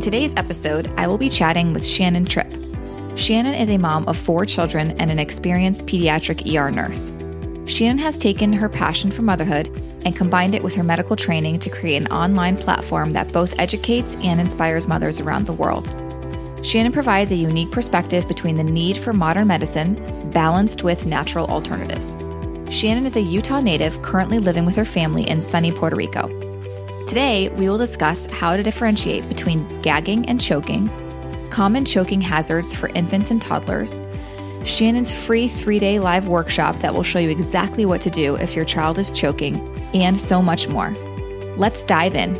In today's episode, I will be chatting with Shannon Tripp. Shannon is a mom of four children and an experienced pediatric ER nurse. Shannon has taken her passion for motherhood and combined it with her medical training to create an online platform that both educates and inspires mothers around the world. Shannon provides a unique perspective between the need for modern medicine balanced with natural alternatives. Shannon is a Utah native currently living with her family in sunny Puerto Rico. Today, we will discuss how to differentiate between gagging and choking, common choking hazards for infants and toddlers, Shannon's free three day live workshop that will show you exactly what to do if your child is choking, and so much more. Let's dive in.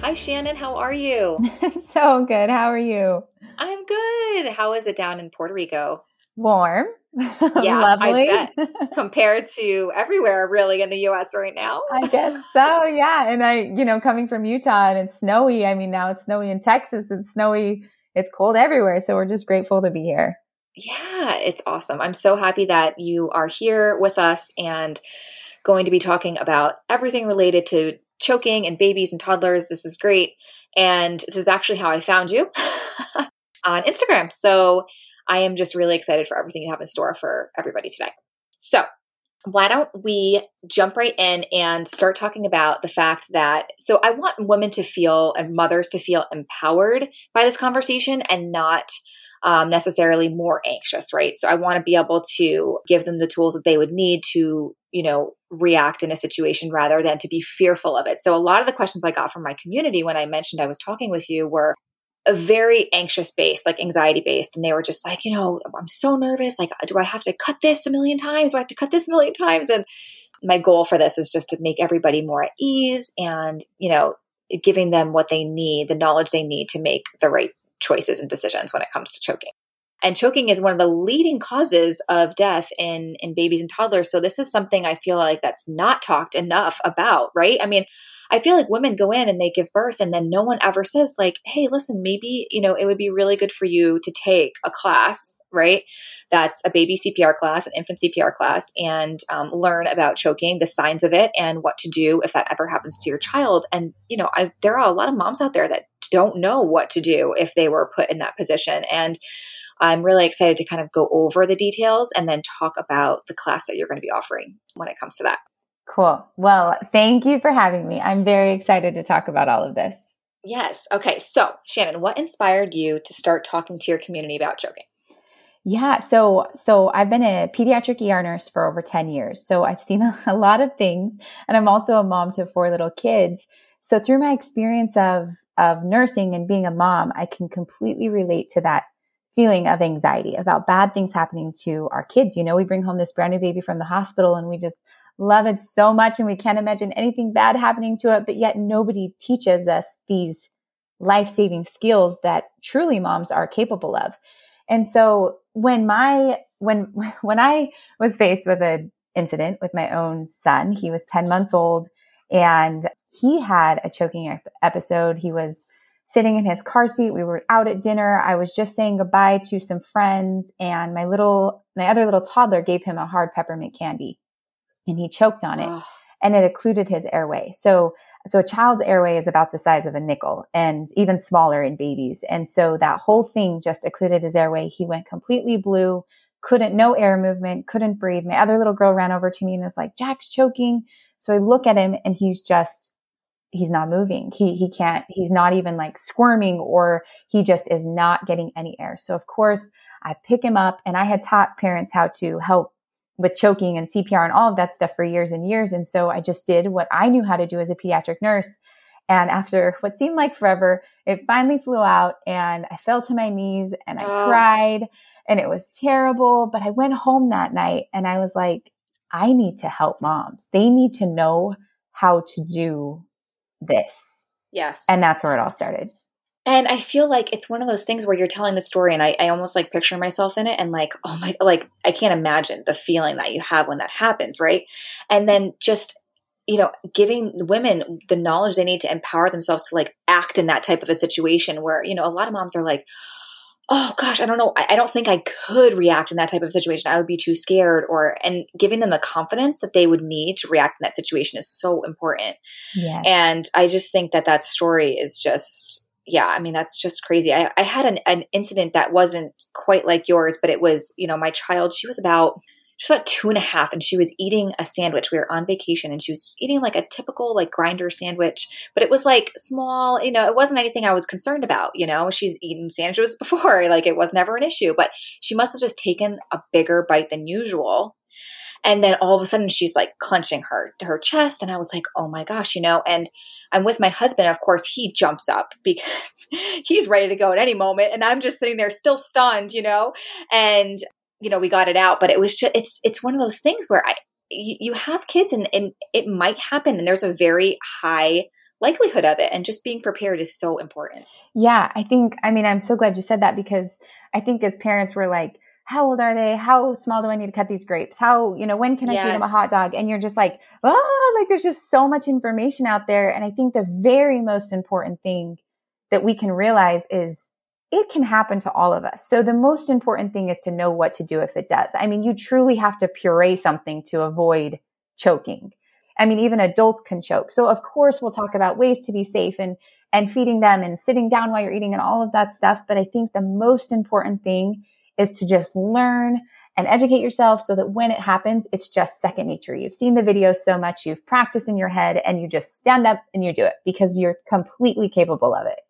Hi, Shannon. How are you? so good. How are you? I'm good. How is it down in Puerto Rico? Warm. Yeah, Lovely. I bet. Compared to everywhere really in the US right now. I guess so. Yeah. And I, you know, coming from Utah and it's snowy. I mean, now it's snowy in Texas. It's snowy. It's cold everywhere. So we're just grateful to be here. Yeah, it's awesome. I'm so happy that you are here with us and going to be talking about everything related to choking and babies and toddlers. This is great. And this is actually how I found you on Instagram. So I am just really excited for everything you have in store for everybody today. So, why don't we jump right in and start talking about the fact that so I want women to feel and mothers to feel empowered by this conversation and not um, necessarily more anxious, right? So I want to be able to give them the tools that they would need to, you know, react in a situation rather than to be fearful of it. So a lot of the questions I got from my community when I mentioned I was talking with you were, very anxious based, like anxiety based. And they were just like, you know, I'm so nervous. Like, do I have to cut this a million times? Do I have to cut this a million times? And my goal for this is just to make everybody more at ease and, you know, giving them what they need, the knowledge they need to make the right choices and decisions when it comes to choking. And choking is one of the leading causes of death in, in babies and toddlers. So this is something I feel like that's not talked enough about, right? I mean, I feel like women go in and they give birth and then no one ever says like, Hey, listen, maybe, you know, it would be really good for you to take a class, right? That's a baby CPR class, an infant CPR class and um, learn about choking, the signs of it and what to do if that ever happens to your child. And, you know, I, there are a lot of moms out there that don't know what to do if they were put in that position. And, I'm really excited to kind of go over the details and then talk about the class that you're going to be offering when it comes to that. Cool. Well, thank you for having me. I'm very excited to talk about all of this. Yes. Okay. So, Shannon, what inspired you to start talking to your community about choking? Yeah, so so I've been a pediatric ER nurse for over 10 years. So I've seen a, a lot of things and I'm also a mom to four little kids. So through my experience of of nursing and being a mom, I can completely relate to that feeling of anxiety about bad things happening to our kids. You know, we bring home this brand new baby from the hospital and we just love it so much and we can't imagine anything bad happening to it, but yet nobody teaches us these life saving skills that truly moms are capable of. And so when my, when, when I was faced with an incident with my own son, he was 10 months old and he had a choking episode. He was sitting in his car seat. We were out at dinner. I was just saying goodbye to some friends and my little, my other little toddler gave him a hard peppermint candy and he choked on it. And it occluded his airway. So, so a child's airway is about the size of a nickel and even smaller in babies. And so that whole thing just occluded his airway. He went completely blue, couldn't, no air movement, couldn't breathe. My other little girl ran over to me and was like, Jack's choking. So I look at him and he's just, he's not moving. He, he can't, he's not even like squirming or he just is not getting any air. So of course I pick him up and I had taught parents how to help with choking and CPR and all of that stuff for years and years. And so I just did what I knew how to do as a pediatric nurse. And after what seemed like forever, it finally flew out and I fell to my knees and I oh. cried and it was terrible. But I went home that night and I was like, I need to help moms. They need to know how to do this. Yes. And that's where it all started. And I feel like it's one of those things where you're telling the story and I, I almost like picture myself in it and like, oh my, like I can't imagine the feeling that you have when that happens, right? And then just, you know, giving women the knowledge they need to empower themselves to like act in that type of a situation where, you know, a lot of moms are like, oh gosh, I don't know. I, I, don't think I could react in that type of situation. I would be too scared or, and giving them the confidence that they would need to react in that situation is so important. Yes. And I just think that that story is just, yeah, I mean, that's just crazy. I, I had an, an incident that wasn't quite like yours, but it was, you know, my child, she was about, she was about two and a half and she was eating a sandwich. We were on vacation and she was just eating like a typical like grinder sandwich, but it was like small, you know, it wasn't anything I was concerned about. You know, she's eaten sandwiches before, like it was never an issue, but she must have just taken a bigger bite than usual. And then all of a sudden she's like clenching her her chest and I was like, "Oh my gosh, you know." And I'm with my husband, and of course, he jumps up because he's ready to go at any moment and I'm just sitting there still stunned, you know. And you know, we got it out, but it was just it's it's one of those things where I you, you have kids and and it might happen and there's a very high likelihood of it and just being prepared is so important. Yeah, I think I mean I'm so glad you said that because I think as parents we're like how old are they? How small do I need to cut these grapes? How, you know, when can I yes. feed them a hot dog? And you're just like, oh, like there's just so much information out there. And I think the very most important thing that we can realize is it can happen to all of us. So the most important thing is to know what to do if it does. I mean, you truly have to puree something to avoid choking. I mean, even adults can choke. So of course we'll talk about ways to be safe and, and feeding them and sitting down while you're eating and all of that stuff. But I think the most important thing is to just learn and educate yourself so that when it happens, it's just second nature. You've seen the videos so much, you've practiced in your head and you just stand up and you do it because you're completely capable of it.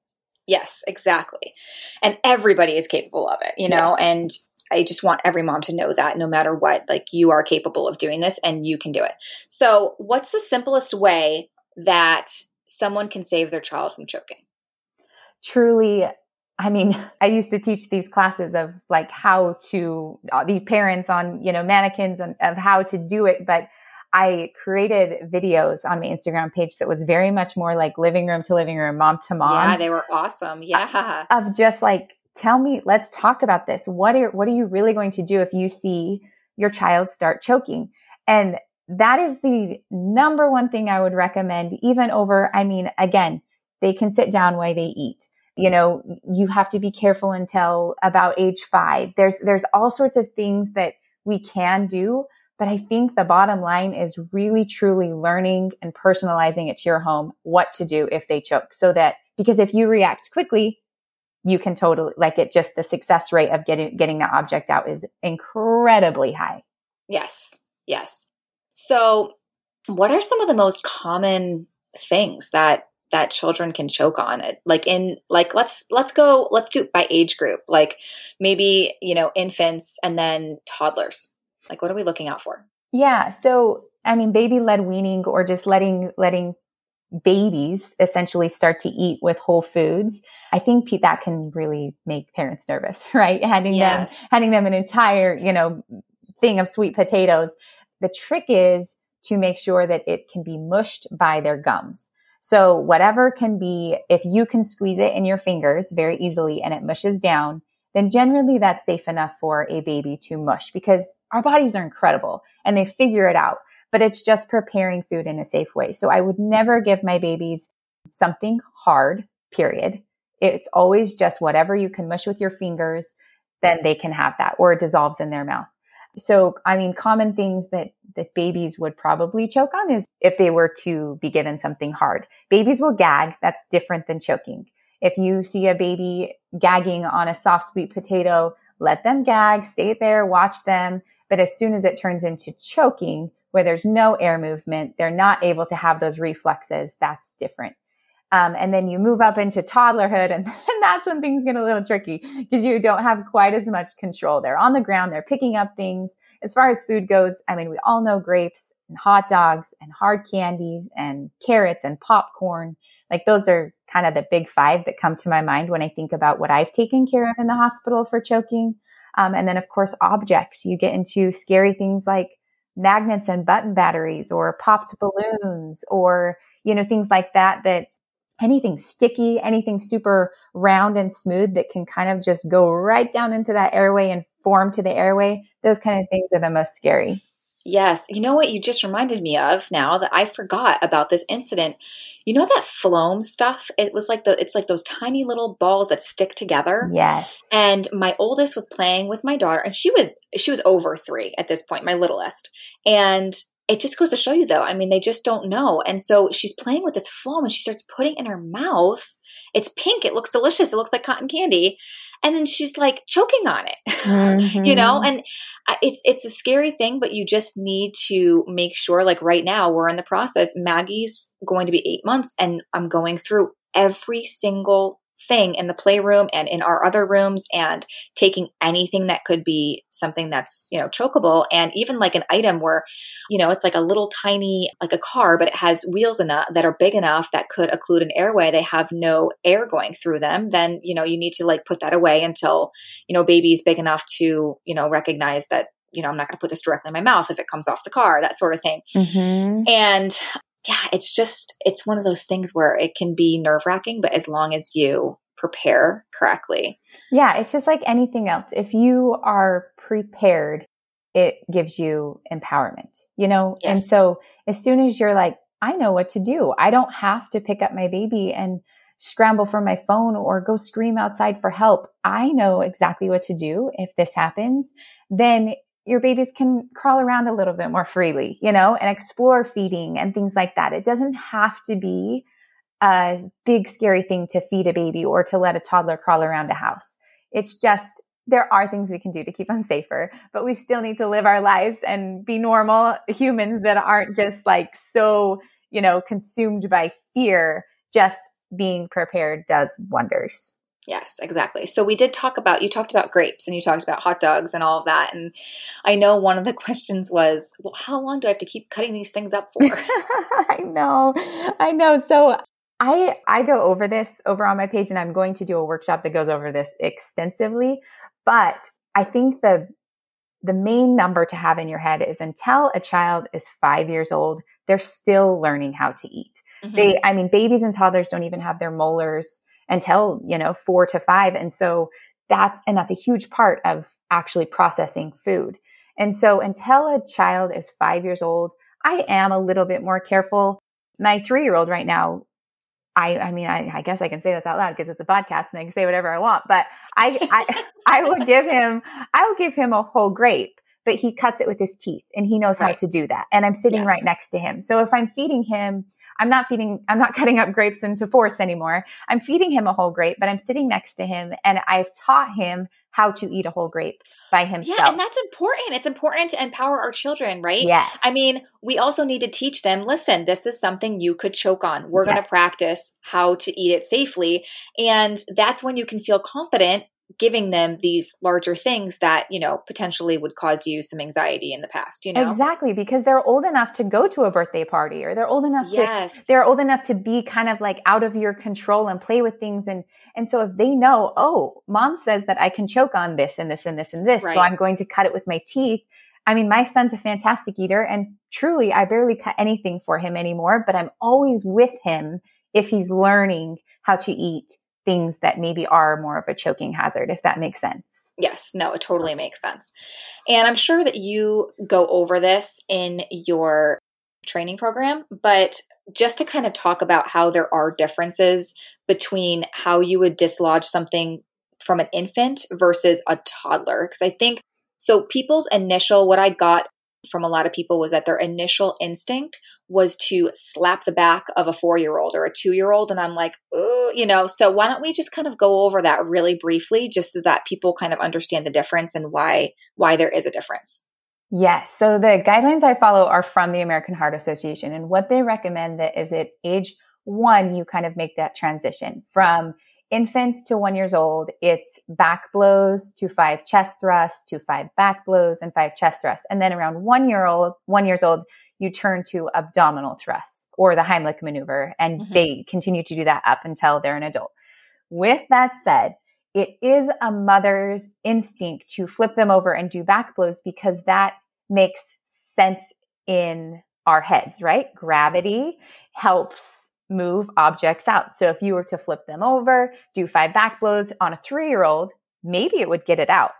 Yes, exactly. And everybody is capable of it, you know, yes. and I just want every mom to know that no matter what, like you are capable of doing this and you can do it. So, what's the simplest way that someone can save their child from choking? Truly I mean, I used to teach these classes of like how to, uh, these parents on, you know, mannequins and of how to do it. But I created videos on my Instagram page that was very much more like living room to living room, mom to mom. Yeah, they were awesome. Yeah. Of just like, tell me, let's talk about this. What are, what are you really going to do if you see your child start choking? And that is the number one thing I would recommend, even over, I mean, again, they can sit down while they eat you know, you have to be careful until about age five. There's, there's all sorts of things that we can do. But I think the bottom line is really truly learning and personalizing it to your home, what to do if they choke so that, because if you react quickly, you can totally like it just the success rate of getting getting the object out is incredibly high. Yes. Yes. So, what are some of the most common things that that children can choke on it. Like in like let's let's go let's do it by age group. Like maybe you know infants and then toddlers. Like what are we looking out for? Yeah so i mean baby led weaning or just letting letting babies essentially start to eat with whole foods i think that can really make parents nervous right? Handing yes. them handing them an entire you know thing of sweet potatoes. The trick is to make sure that it can be mushed by their gums so whatever can be, if you can squeeze it in your fingers very easily and it mushes down, then generally that's safe enough for a baby to mush because our bodies are incredible and they figure it out. But it's just preparing food in a safe way. So I would never give my babies something hard, period. It's always just whatever you can mush with your fingers, then they can have that or it dissolves in their mouth. So, I mean, common things that, that babies would probably choke on is if they were to be given something hard. Babies will gag. That's different than choking. If you see a baby gagging on a soft sweet potato, let them gag, stay there, watch them. But as soon as it turns into choking, where there's no air movement, they're not able to have those reflexes. That's different. Um, and then you move up into toddlerhood, and, and that's when things get a little tricky because you don't have quite as much control. They're on the ground, they're picking up things. As far as food goes, I mean, we all know grapes and hot dogs and hard candies and carrots and popcorn. Like those are kind of the big five that come to my mind when I think about what I've taken care of in the hospital for choking. Um, and then, of course, objects. You get into scary things like magnets and button batteries or popped balloons or, you know, things like that, that anything sticky, anything super round and smooth that can kind of just go right down into that airway and form to the airway. Those kind of things are the most scary. Yes. You know what you just reminded me of now that I forgot about this incident? You know that Floam stuff? It was like the it's like those tiny little balls that stick together. Yes. And my oldest was playing with my daughter and she was she was over 3 at this point, my littlest. And it just goes to show you though. I mean, they just don't know. And so she's playing with this Floam and she starts putting in her mouth. It's pink. It looks delicious. It looks like cotton candy and then she's like choking on it mm-hmm. you know mm-hmm. and it's it's a scary thing but you just need to make sure like right now we're in the process maggie's going to be 8 months and I'm going through every single thing in the playroom and in our other rooms and taking anything that could be something that's, you know, chokeable and even like an item where, you know, it's like a little tiny, like a car, but it has wheels enough that are big enough that could occlude an airway. They have no air going through them. Then, you know, you need to like put that away until, you know, baby's big enough to, you know, recognize that you know, I'm not going to put this directly in my mouth if it comes off the car, that sort of thing. Mm-hmm. And yeah, it's just, it's one of those things where it can be nerve wracking, but as long as you prepare correctly. Yeah, it's just like anything else. If you are prepared, it gives you empowerment, you know? Yes. And so as soon as you're like, I know what to do, I don't have to pick up my baby and scramble for my phone or go scream outside for help. I know exactly what to do if this happens. Then your babies can crawl around a little bit more freely, you know, and explore feeding and things like that. It doesn't have to be a big, scary thing to feed a baby or to let a toddler crawl around a house. It's just, there are things we can do to keep them safer, but we still need to live our lives and be normal humans that aren't just like so, you know, consumed by fear. Just being prepared does wonders. Yes, exactly. So we did talk about, you talked about grapes and you talked about hot dogs and all of that. And I know one of the questions was, well, how long do I have to keep cutting these things up for? I know. I know. So I, I go over this over on my page and I'm going to do a workshop that goes over this extensively. But I think the, the main number to have in your head is until a child is five years old, they're still learning how to eat. Mm-hmm. They, I mean, babies and toddlers don't even have their molars until, you know, four to five. And so that's, and that's a huge part of actually processing food. And so until a child is five years old, I am a little bit more careful. My three year old right now, I, I mean, I, I, guess I can say this out loud because it's a podcast and I can say whatever I want, but I, I, I will give him, I will give him a whole grape, but he cuts it with his teeth and he knows right. how to do that. And I'm sitting yes. right next to him. So if I'm feeding him I'm not feeding, I'm not cutting up grapes into force anymore. I'm feeding him a whole grape, but I'm sitting next to him and I've taught him how to eat a whole grape by himself. Yeah, and that's important. It's important to empower our children, right? Yes. I mean, we also need to teach them listen, this is something you could choke on. We're yes. going to practice how to eat it safely. And that's when you can feel confident giving them these larger things that you know potentially would cause you some anxiety in the past you know exactly because they're old enough to go to a birthday party or they're old enough yes. to they're old enough to be kind of like out of your control and play with things and and so if they know oh mom says that i can choke on this and this and this and this right. so i'm going to cut it with my teeth I mean, my son's a fantastic eater and truly I barely cut anything for him anymore, but I'm always with him if he's learning how to eat things that maybe are more of a choking hazard, if that makes sense. Yes, no, it totally makes sense. And I'm sure that you go over this in your training program, but just to kind of talk about how there are differences between how you would dislodge something from an infant versus a toddler. Because I think So people's initial, what I got from a lot of people was that their initial instinct was to slap the back of a four year old or a two year old. And I'm like, you know, so why don't we just kind of go over that really briefly just so that people kind of understand the difference and why, why there is a difference? Yes. So the guidelines I follow are from the American Heart Association. And what they recommend that is at age one, you kind of make that transition from infants to one years old. It's back blows to five chest thrusts to five back blows and five chest thrusts. And then around one year old, one years old, you turn to abdominal thrusts or the Heimlich maneuver. And mm-hmm. they continue to do that up until they're an adult. With that said, it is a mother's instinct to flip them over and do back blows because that makes sense in our heads, right? Gravity helps move objects out. So if you were to flip them over, do five back blows on a three year old, maybe it would get it out.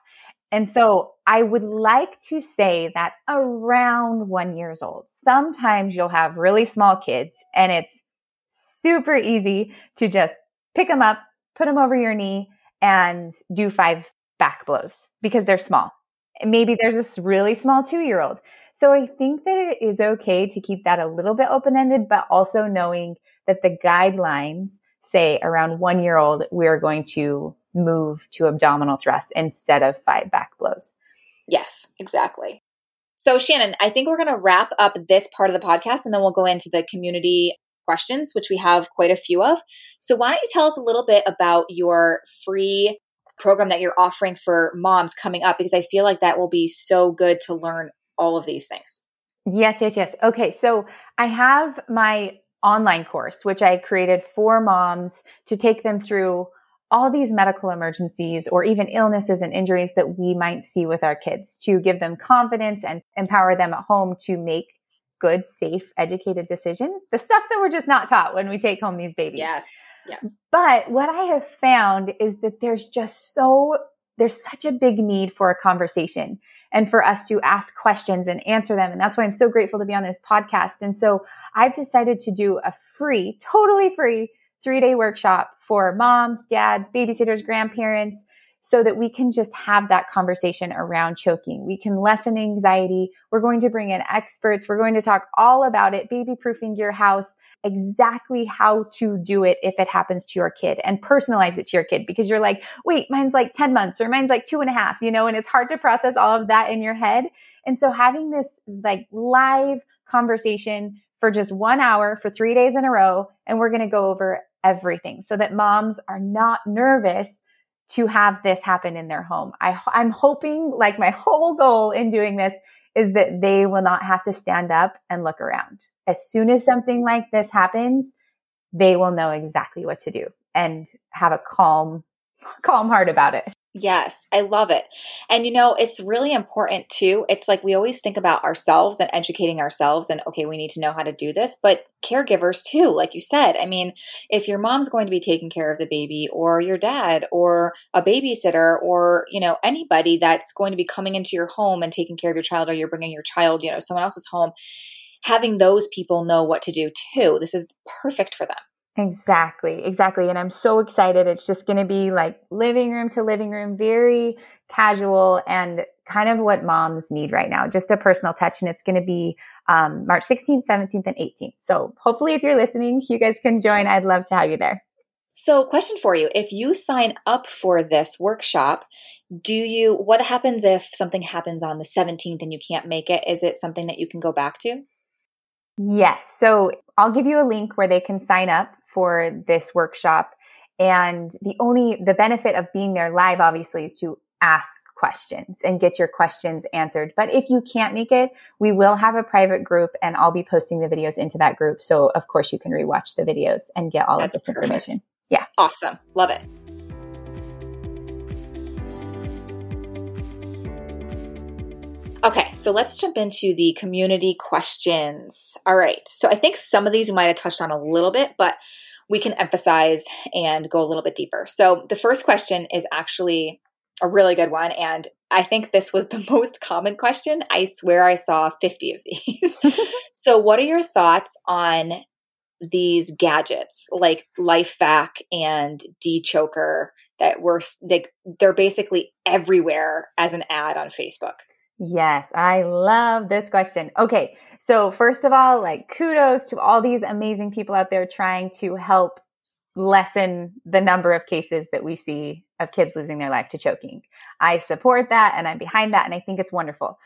And so I would like to say that around one years old, sometimes you'll have really small kids and it's super easy to just pick them up, put them over your knee and do five back blows because they're small. Maybe there's this really small two year old. So I think that it is okay to keep that a little bit open ended, but also knowing that the guidelines say around one year old, we're going to move to abdominal thrusts instead of five back blows. Yes, exactly. So, Shannon, I think we're going to wrap up this part of the podcast and then we'll go into the community questions, which we have quite a few of. So, why don't you tell us a little bit about your free program that you're offering for moms coming up? Because I feel like that will be so good to learn all of these things. Yes, yes, yes. Okay. So, I have my online course, which I created for moms to take them through all these medical emergencies or even illnesses and injuries that we might see with our kids to give them confidence and empower them at home to make good, safe, educated decisions. The stuff that we're just not taught when we take home these babies. Yes. Yes. But what I have found is that there's just so there's such a big need for a conversation and for us to ask questions and answer them. And that's why I'm so grateful to be on this podcast. And so I've decided to do a free, totally free three day workshop for moms, dads, babysitters, grandparents so that we can just have that conversation around choking. We can lessen anxiety. We're going to bring in experts. We're going to talk all about it, baby proofing your house, exactly how to do it if it happens to your kid and personalize it to your kid because you're like, wait, mine's like 10 months or mine's like two and a half, you know, and it's hard to process all of that in your head. And so having this like live conversation for just one hour for three days in a row, and we're going to go over everything so that moms are not nervous to have this happen in their home. I, I'm hoping, like my whole goal in doing this is that they will not have to stand up and look around. As soon as something like this happens, they will know exactly what to do and have a calm, calm heart about it. Yes, I love it. And you know, it's really important too. It's like we always think about ourselves and educating ourselves and okay, we need to know how to do this, but caregivers too, like you said. I mean, if your mom's going to be taking care of the baby or your dad or a babysitter or, you know, anybody that's going to be coming into your home and taking care of your child or you're bringing your child, you know, someone else's home, having those people know what to do too. This is perfect for them. Exactly, exactly. And I'm so excited. It's just going to be like living room to living room, very casual and kind of what moms need right now, just a personal touch. And it's going to be um, March 16th, 17th, and 18th. So hopefully, if you're listening, you guys can join. I'd love to have you there. So, question for you if you sign up for this workshop, do you, what happens if something happens on the 17th and you can't make it? Is it something that you can go back to? Yes. So I'll give you a link where they can sign up for this workshop. And the only, the benefit of being there live, obviously, is to ask questions and get your questions answered. But if you can't make it, we will have a private group and I'll be posting the videos into that group. So of course you can rewatch the videos and get all That's of this perfect. information. Yeah. Awesome. Love it. Okay, so let's jump into the community questions. All right, so I think some of these we might have touched on a little bit, but we can emphasize and go a little bit deeper. So the first question is actually a really good one. And I think this was the most common question. I swear I saw 50 of these. so, what are your thoughts on these gadgets like LifeVac and Dechoker that we're they, they're basically everywhere as an ad on Facebook? Yes, I love this question. Okay, so first of all, like kudos to all these amazing people out there trying to help lessen the number of cases that we see of kids losing their life to choking. I support that and I'm behind that and I think it's wonderful.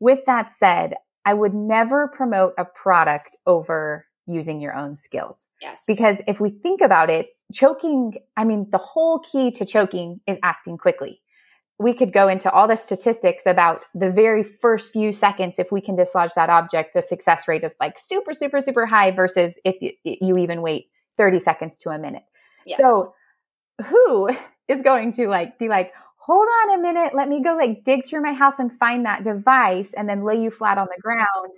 With that said, I would never promote a product over using your own skills. Yes. Because if we think about it, choking, I mean, the whole key to choking is acting quickly. We could go into all the statistics about the very first few seconds. If we can dislodge that object, the success rate is like super, super, super high versus if you, you even wait 30 seconds to a minute. Yes. So who is going to like be like, hold on a minute, let me go like dig through my house and find that device and then lay you flat on the ground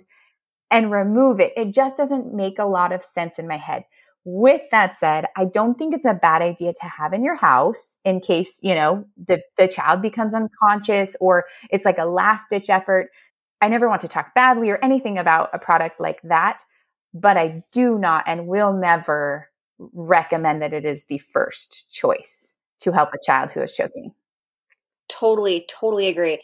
and remove it. It just doesn't make a lot of sense in my head. With that said, I don't think it's a bad idea to have in your house in case, you know, the, the child becomes unconscious or it's like a last ditch effort. I never want to talk badly or anything about a product like that, but I do not and will never recommend that it is the first choice to help a child who is choking. Totally, totally agree.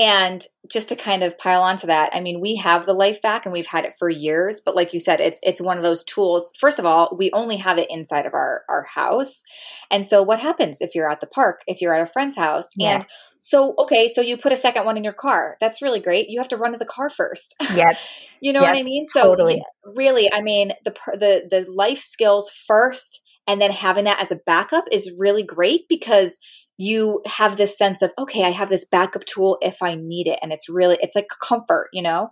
And just to kind of pile onto that, I mean, we have the LifeVac and we've had it for years, but like you said, it's it's one of those tools. First of all, we only have it inside of our our house. And so what happens if you're at the park, if you're at a friend's house? Yes. And so okay, so you put a second one in your car. That's really great. You have to run to the car first. Yep. you know yep. what I mean? So totally. really, I mean, the the the life skills first and then having that as a backup is really great because you have this sense of, okay, I have this backup tool if I need it. And it's really, it's like comfort, you know?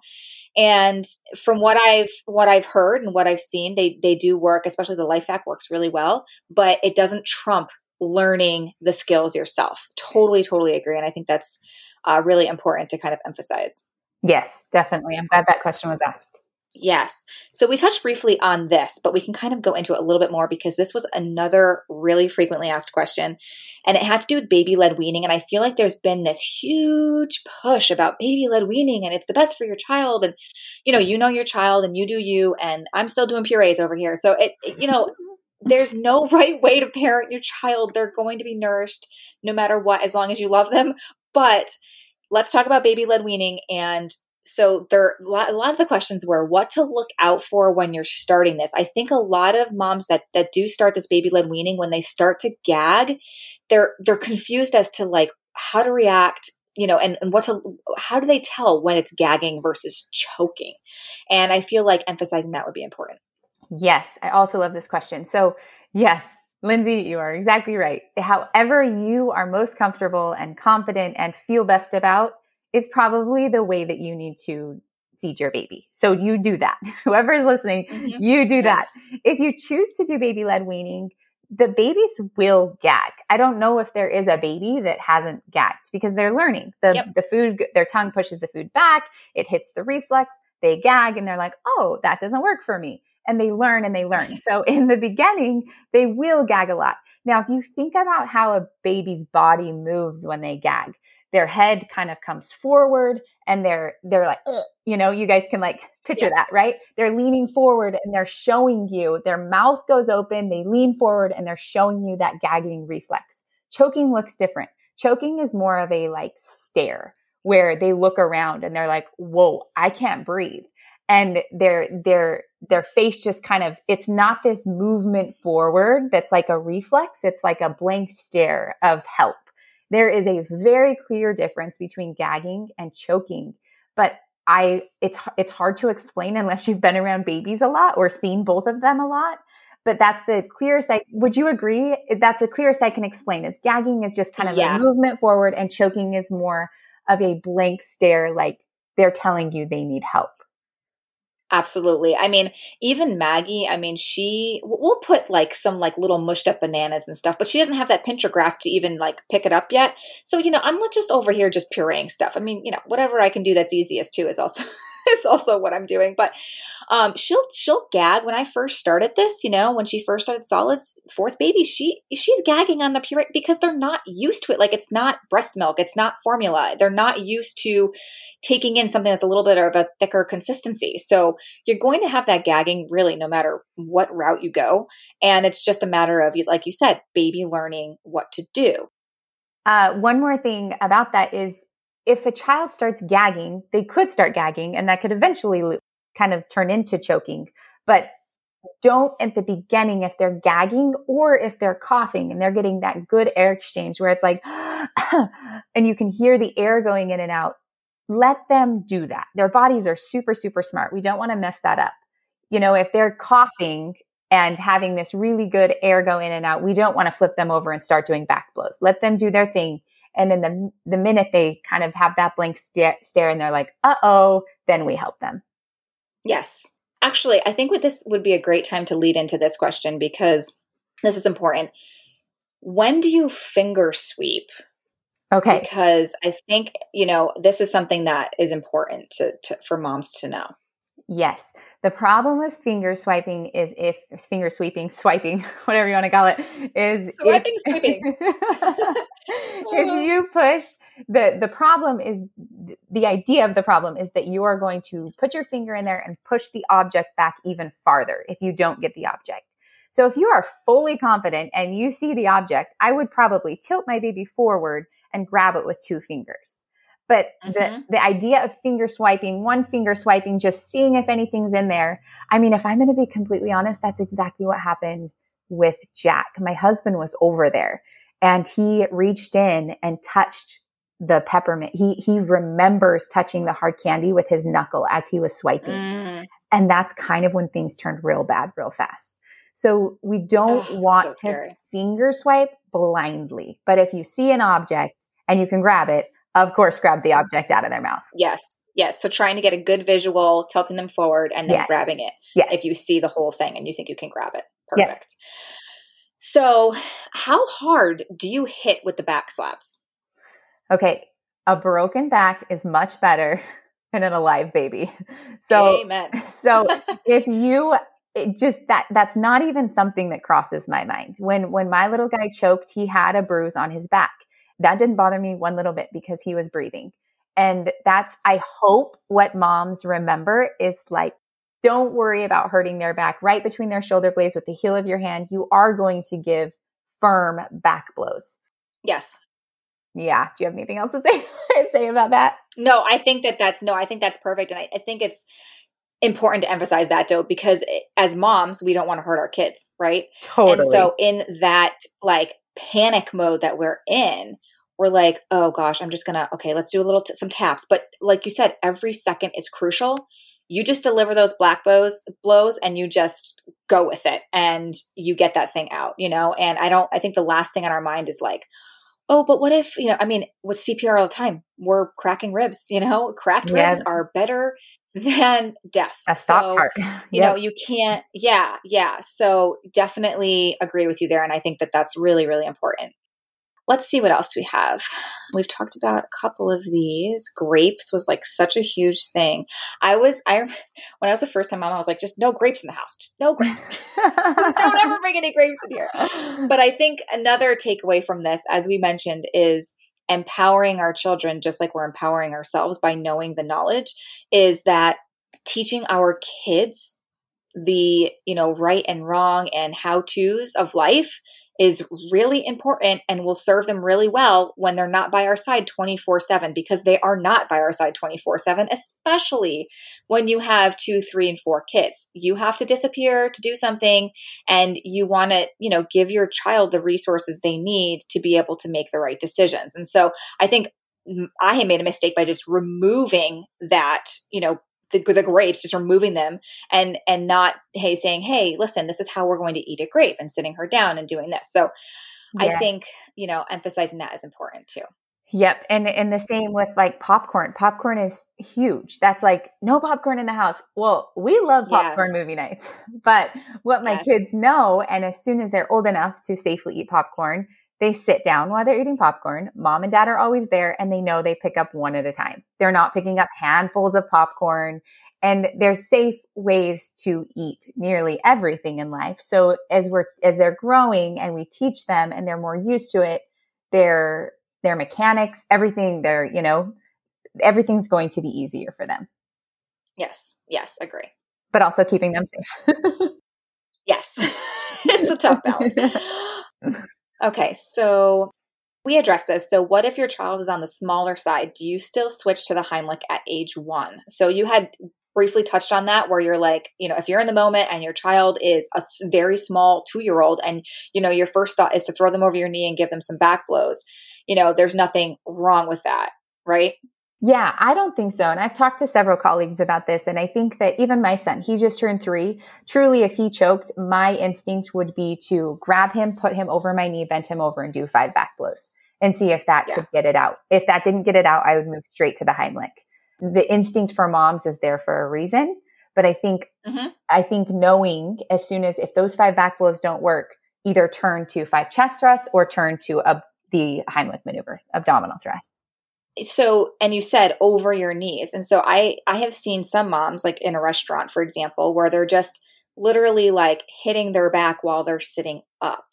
And from what I've, what I've heard and what I've seen, they, they do work, especially the LifeVac works really well, but it doesn't trump learning the skills yourself. Totally, totally agree. And I think that's uh, really important to kind of emphasize. Yes, definitely. I'm glad that question was asked. Yes. So we touched briefly on this, but we can kind of go into it a little bit more because this was another really frequently asked question. And it had to do with baby led weaning. And I feel like there's been this huge push about baby led weaning and it's the best for your child. And, you know, you know your child and you do you. And I'm still doing purees over here. So it, it you know, there's no right way to parent your child. They're going to be nourished no matter what, as long as you love them. But let's talk about baby led weaning and so there a lot of the questions were what to look out for when you're starting this. I think a lot of moms that that do start this baby led weaning when they start to gag they're they're confused as to like how to react you know and, and what to how do they tell when it's gagging versus choking? And i feel like emphasizing that would be important. Yes i also love this question. So yes Lindsay, you are exactly right. However, you are most comfortable and confident and feel best about, is probably the way that you need to feed your baby. So you do that. Whoever is listening, mm-hmm. you do yes. that. If you choose to do baby led weaning, the babies will gag. I don't know if there is a baby that hasn't gagged because they're learning. The, yep. the food, their tongue pushes the food back. It hits the reflex. They gag and they're like, Oh, that doesn't work for me. And they learn and they learn. So in the beginning, they will gag a lot. Now, if you think about how a baby's body moves when they gag, their head kind of comes forward and they're they're like Ugh. you know you guys can like picture yeah. that right they're leaning forward and they're showing you their mouth goes open they lean forward and they're showing you that gagging reflex choking looks different choking is more of a like stare where they look around and they're like whoa i can't breathe and their their their face just kind of it's not this movement forward that's like a reflex it's like a blank stare of help there is a very clear difference between gagging and choking, but I it's it's hard to explain unless you've been around babies a lot or seen both of them a lot. But that's the clearest I would you agree? That's the clearest I can explain is gagging is just kind of yeah. a movement forward and choking is more of a blank stare like they're telling you they need help. Absolutely. I mean, even Maggie, I mean, she, we'll put like some like little mushed up bananas and stuff, but she doesn't have that pincher grasp to even like pick it up yet. So, you know, I'm not just over here just pureeing stuff. I mean, you know, whatever I can do that's easiest too is also, is also what I'm doing. But um, she'll she'll gag when I first started this. You know, when she first started solids, fourth baby, she she's gagging on the puree because they're not used to it. Like it's not breast milk, it's not formula. They're not used to taking in something that's a little bit of a thicker consistency. So you're going to have that gagging really no matter what route you go, and it's just a matter of like you said, baby learning what to do. Uh, one more thing about that is if a child starts gagging, they could start gagging and that could eventually kind of turn into choking. But don't at the beginning if they're gagging or if they're coughing and they're getting that good air exchange where it's like, and you can hear the air going in and out. Let them do that. Their bodies are super, super smart. We don't want to mess that up. You know, if they're coughing and having this really good air go in and out, we don't want to flip them over and start doing back blows. Let them do their thing. And then the, the minute they kind of have that blank stare, stare and they're like, uh oh, then we help them. Yes. Actually, I think what this would be a great time to lead into this question because this is important. When do you finger sweep? Okay. Because I think, you know, this is something that is important to, to for moms to know. Yes. The problem with finger swiping is if finger sweeping, swiping, whatever you want to call it, is swiping, if, sweeping. if you push the the problem is the idea of the problem is that you are going to put your finger in there and push the object back even farther if you don't get the object. So if you are fully confident and you see the object, I would probably tilt my baby forward and grab it with two fingers. But mm-hmm. the, the idea of finger swiping, one finger swiping, just seeing if anything's in there. I mean, if I'm going to be completely honest, that's exactly what happened with Jack. My husband was over there and he reached in and touched the peppermint. He, he remembers touching the hard candy with his knuckle as he was swiping. Mm. And that's kind of when things turned real bad real fast. So we don't oh, want so to finger swipe blindly. But if you see an object and you can grab it, of course, grab the object out of their mouth. Yes. Yes. So trying to get a good visual, tilting them forward, and then yes. grabbing it. Yes. If you see the whole thing and you think you can grab it. Perfect. So, how hard do you hit with the back slaps? Okay. A broken back is much better than an alive baby. So, Amen. so if you just that that's not even something that crosses my mind. When when my little guy choked, he had a bruise on his back. That didn't bother me one little bit because he was breathing. And that's, I hope what moms remember is like, don't worry about hurting their back right between their shoulder blades with the heel of your hand. You are going to give firm back blows. Yes. Yeah. Do you have anything else to say, say about that? No, I think that that's, no, I think that's perfect. And I, I think it's, important to emphasize that though because eh, as moms we don't want to hurt our kids right totally and so in that like panic mode that we're in we're like, oh gosh, I'm just gonna, okay, let's do a little, t- some taps. But like you said, every second is crucial. You just deliver those black bows, blows and you just go with it and you get that thing out, you know? And I don't, I think the last thing on our mind is like, oh, but what if, you know, I mean, with CPR all the time, we're cracking ribs, you know, cracked yeah. ribs are better than death. A stop so, heart. you yep. know, you can't, yeah, yeah. So definitely agree with you there. And I think that that's really, really important. Let's see what else we have. We've talked about a couple of these. Grapes was like such a huge thing. I was I when I was a first time mom, I was like, just no grapes in the house. Just no grapes. Don't ever bring any grapes in here. But I think another takeaway from this, as we mentioned, is empowering our children just like we're empowering ourselves by knowing the knowledge, is that teaching our kids the you know right and wrong and how to's of life is really important and will serve them really well when they're not by our side 24 7 because they are not by our side 24 7, especially when you have two, three, and four kids. You have to disappear to do something and you want to, you know, give your child the resources they need to be able to make the right decisions. And so I think I had made a mistake by just removing that, you know, the, the grapes, just removing them and and not hey saying hey listen this is how we're going to eat a grape and sitting her down and doing this. So yes. I think you know emphasizing that is important too. Yep. And and the same with like popcorn. Popcorn is huge. That's like no popcorn in the house. Well, we love popcorn yes. movie nights. But what my yes. kids know and as soon as they're old enough to safely eat popcorn, they sit down while they're eating popcorn. Mom and dad are always there and they know they pick up one at a time. They're not picking up handfuls of popcorn and there's safe ways to eat nearly everything in life. So as we're, as they're growing and we teach them and they're more used to it, their, their mechanics, everything, they're, you know, everything's going to be easier for them. Yes. Yes. Agree. But also keeping them safe. yes. it's a tough balance. Okay, so we address this. So, what if your child is on the smaller side? Do you still switch to the Heimlich at age one? So, you had briefly touched on that where you're like, you know, if you're in the moment and your child is a very small two year old and, you know, your first thought is to throw them over your knee and give them some back blows, you know, there's nothing wrong with that, right? Yeah, I don't think so. And I've talked to several colleagues about this. And I think that even my son, he just turned three. Truly, if he choked, my instinct would be to grab him, put him over my knee, bend him over and do five back blows and see if that yeah. could get it out. If that didn't get it out, I would move straight to the Heimlich. The instinct for moms is there for a reason. But I think, mm-hmm. I think knowing as soon as if those five back blows don't work, either turn to five chest thrusts or turn to a, the Heimlich maneuver, abdominal thrust so and you said over your knees. And so i i have seen some moms like in a restaurant for example where they're just literally like hitting their back while they're sitting up.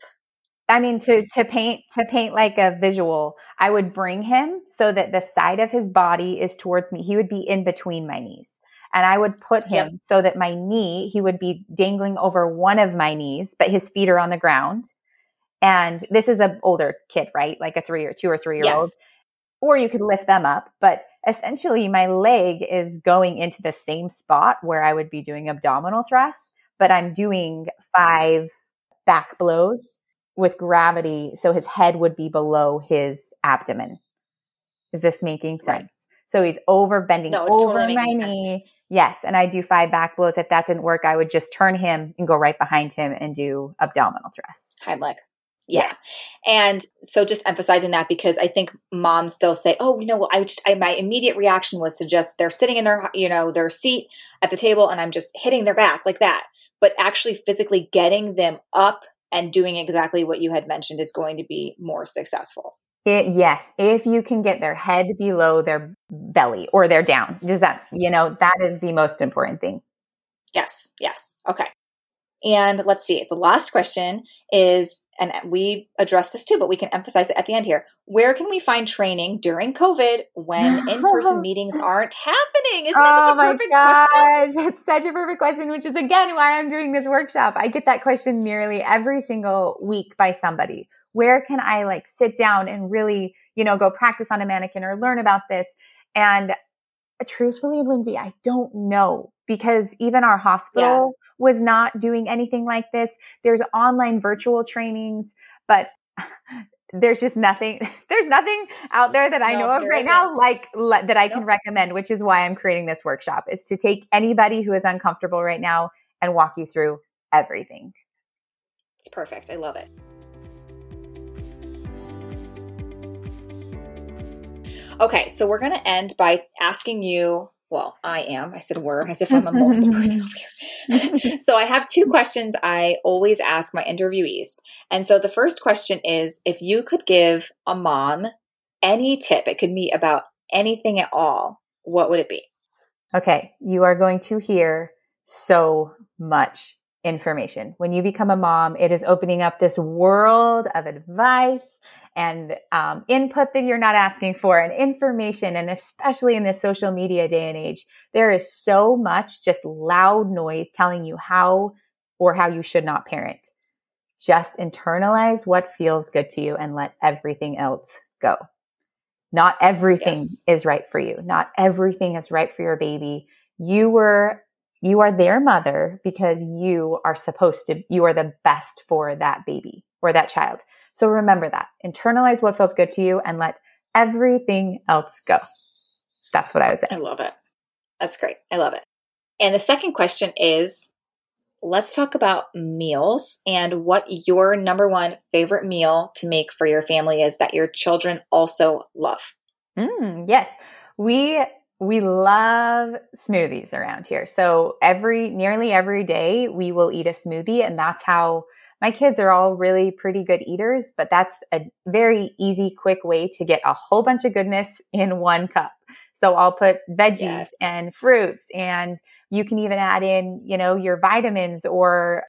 I mean to to paint to paint like a visual i would bring him so that the side of his body is towards me. He would be in between my knees. And i would put him so that my knee he would be dangling over one of my knees but his feet are on the ground. And this is an older kid right? Like a three or two or three year yes. old or you could lift them up. But essentially, my leg is going into the same spot where I would be doing abdominal thrusts, but I'm doing five back blows with gravity. So his head would be below his abdomen. Is this making sense? Right. So he's over bending no, over totally my knee. Sense. Yes. And I do five back blows. If that didn't work, I would just turn him and go right behind him and do abdominal thrusts. Heimlich. Yeah. And so just emphasizing that because I think moms they'll say, "Oh, you know, well, I just I, my immediate reaction was to just they're sitting in their, you know, their seat at the table and I'm just hitting their back like that." But actually physically getting them up and doing exactly what you had mentioned is going to be more successful. It, yes, if you can get their head below their belly or their down. Does that, you know, that is the most important thing. Yes, yes. Okay. And let's see, the last question is, and we address this too, but we can emphasize it at the end here. Where can we find training during COVID when in person meetings aren't happening? Isn't that oh such a oh perfect gosh, question? It's such a perfect question, which is again why I'm doing this workshop. I get that question nearly every single week by somebody. Where can I like sit down and really, you know, go practice on a mannequin or learn about this? And truthfully, Lindsay, I don't know because even our hospital. Was not doing anything like this. There's online virtual trainings, but there's just nothing there's nothing out there that i no, know of right isn't. now like le- that i can recommend which is why i'm creating this workshop is to take anybody who is uncomfortable right now and walk you through everything it's perfect i love it Okay, so we're going to end by asking you. Well, I am. I said we're as if I'm a mm-hmm. multiple person over here. so I have two questions I always ask my interviewees. And so the first question is if you could give a mom any tip, it could be about anything at all, what would it be? Okay, you are going to hear so much information. When you become a mom, it is opening up this world of advice and um, input that you're not asking for and information. And especially in this social media day and age, there is so much just loud noise telling you how or how you should not parent. Just internalize what feels good to you and let everything else go. Not everything yes. is right for you. Not everything is right for your baby. You were you are their mother because you are supposed to, you are the best for that baby or that child. So remember that. Internalize what feels good to you and let everything else go. That's what I would say. I love it. That's great. I love it. And the second question is let's talk about meals and what your number one favorite meal to make for your family is that your children also love. Mm, yes. We we love smoothies around here. So every, nearly every day we will eat a smoothie and that's how my kids are all really pretty good eaters, but that's a very easy, quick way to get a whole bunch of goodness in one cup. So I'll put veggies yes. and fruits and you can even add in, you know, your vitamins or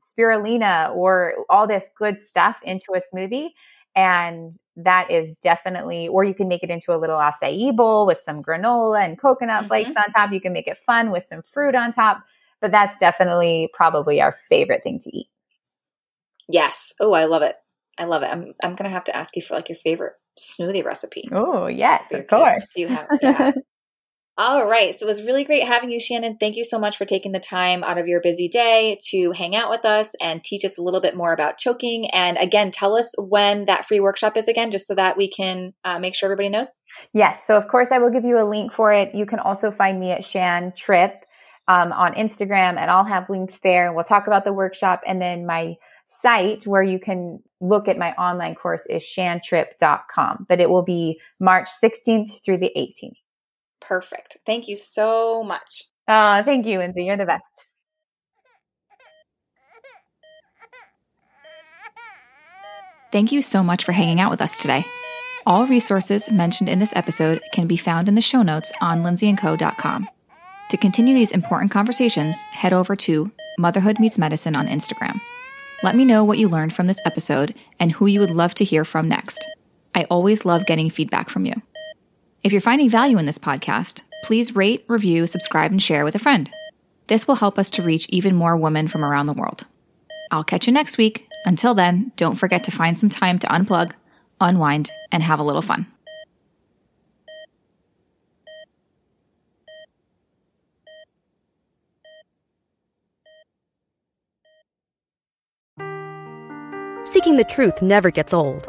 spirulina or all this good stuff into a smoothie. And that is definitely, or you can make it into a little acai bowl with some granola and coconut mm-hmm. flakes on top. You can make it fun with some fruit on top. But that's definitely probably our favorite thing to eat. Yes. Oh, I love it. I love it. I'm I'm gonna have to ask you for like your favorite smoothie recipe. Oh yes, of course. You have, yeah. All right. So it was really great having you, Shannon. Thank you so much for taking the time out of your busy day to hang out with us and teach us a little bit more about choking. And again, tell us when that free workshop is again, just so that we can uh, make sure everybody knows. Yes. So, of course, I will give you a link for it. You can also find me at Shan Tripp um, on Instagram, and I'll have links there. We'll talk about the workshop. And then my site where you can look at my online course is shantripp.com, but it will be March 16th through the 18th. Perfect. Thank you so much. Uh, thank you, Lindsay. You're the best. Thank you so much for hanging out with us today. All resources mentioned in this episode can be found in the show notes on lindsayandco.com. To continue these important conversations, head over to Motherhood Meets Medicine on Instagram. Let me know what you learned from this episode and who you would love to hear from next. I always love getting feedback from you. If you're finding value in this podcast, please rate, review, subscribe, and share with a friend. This will help us to reach even more women from around the world. I'll catch you next week. Until then, don't forget to find some time to unplug, unwind, and have a little fun. Seeking the truth never gets old.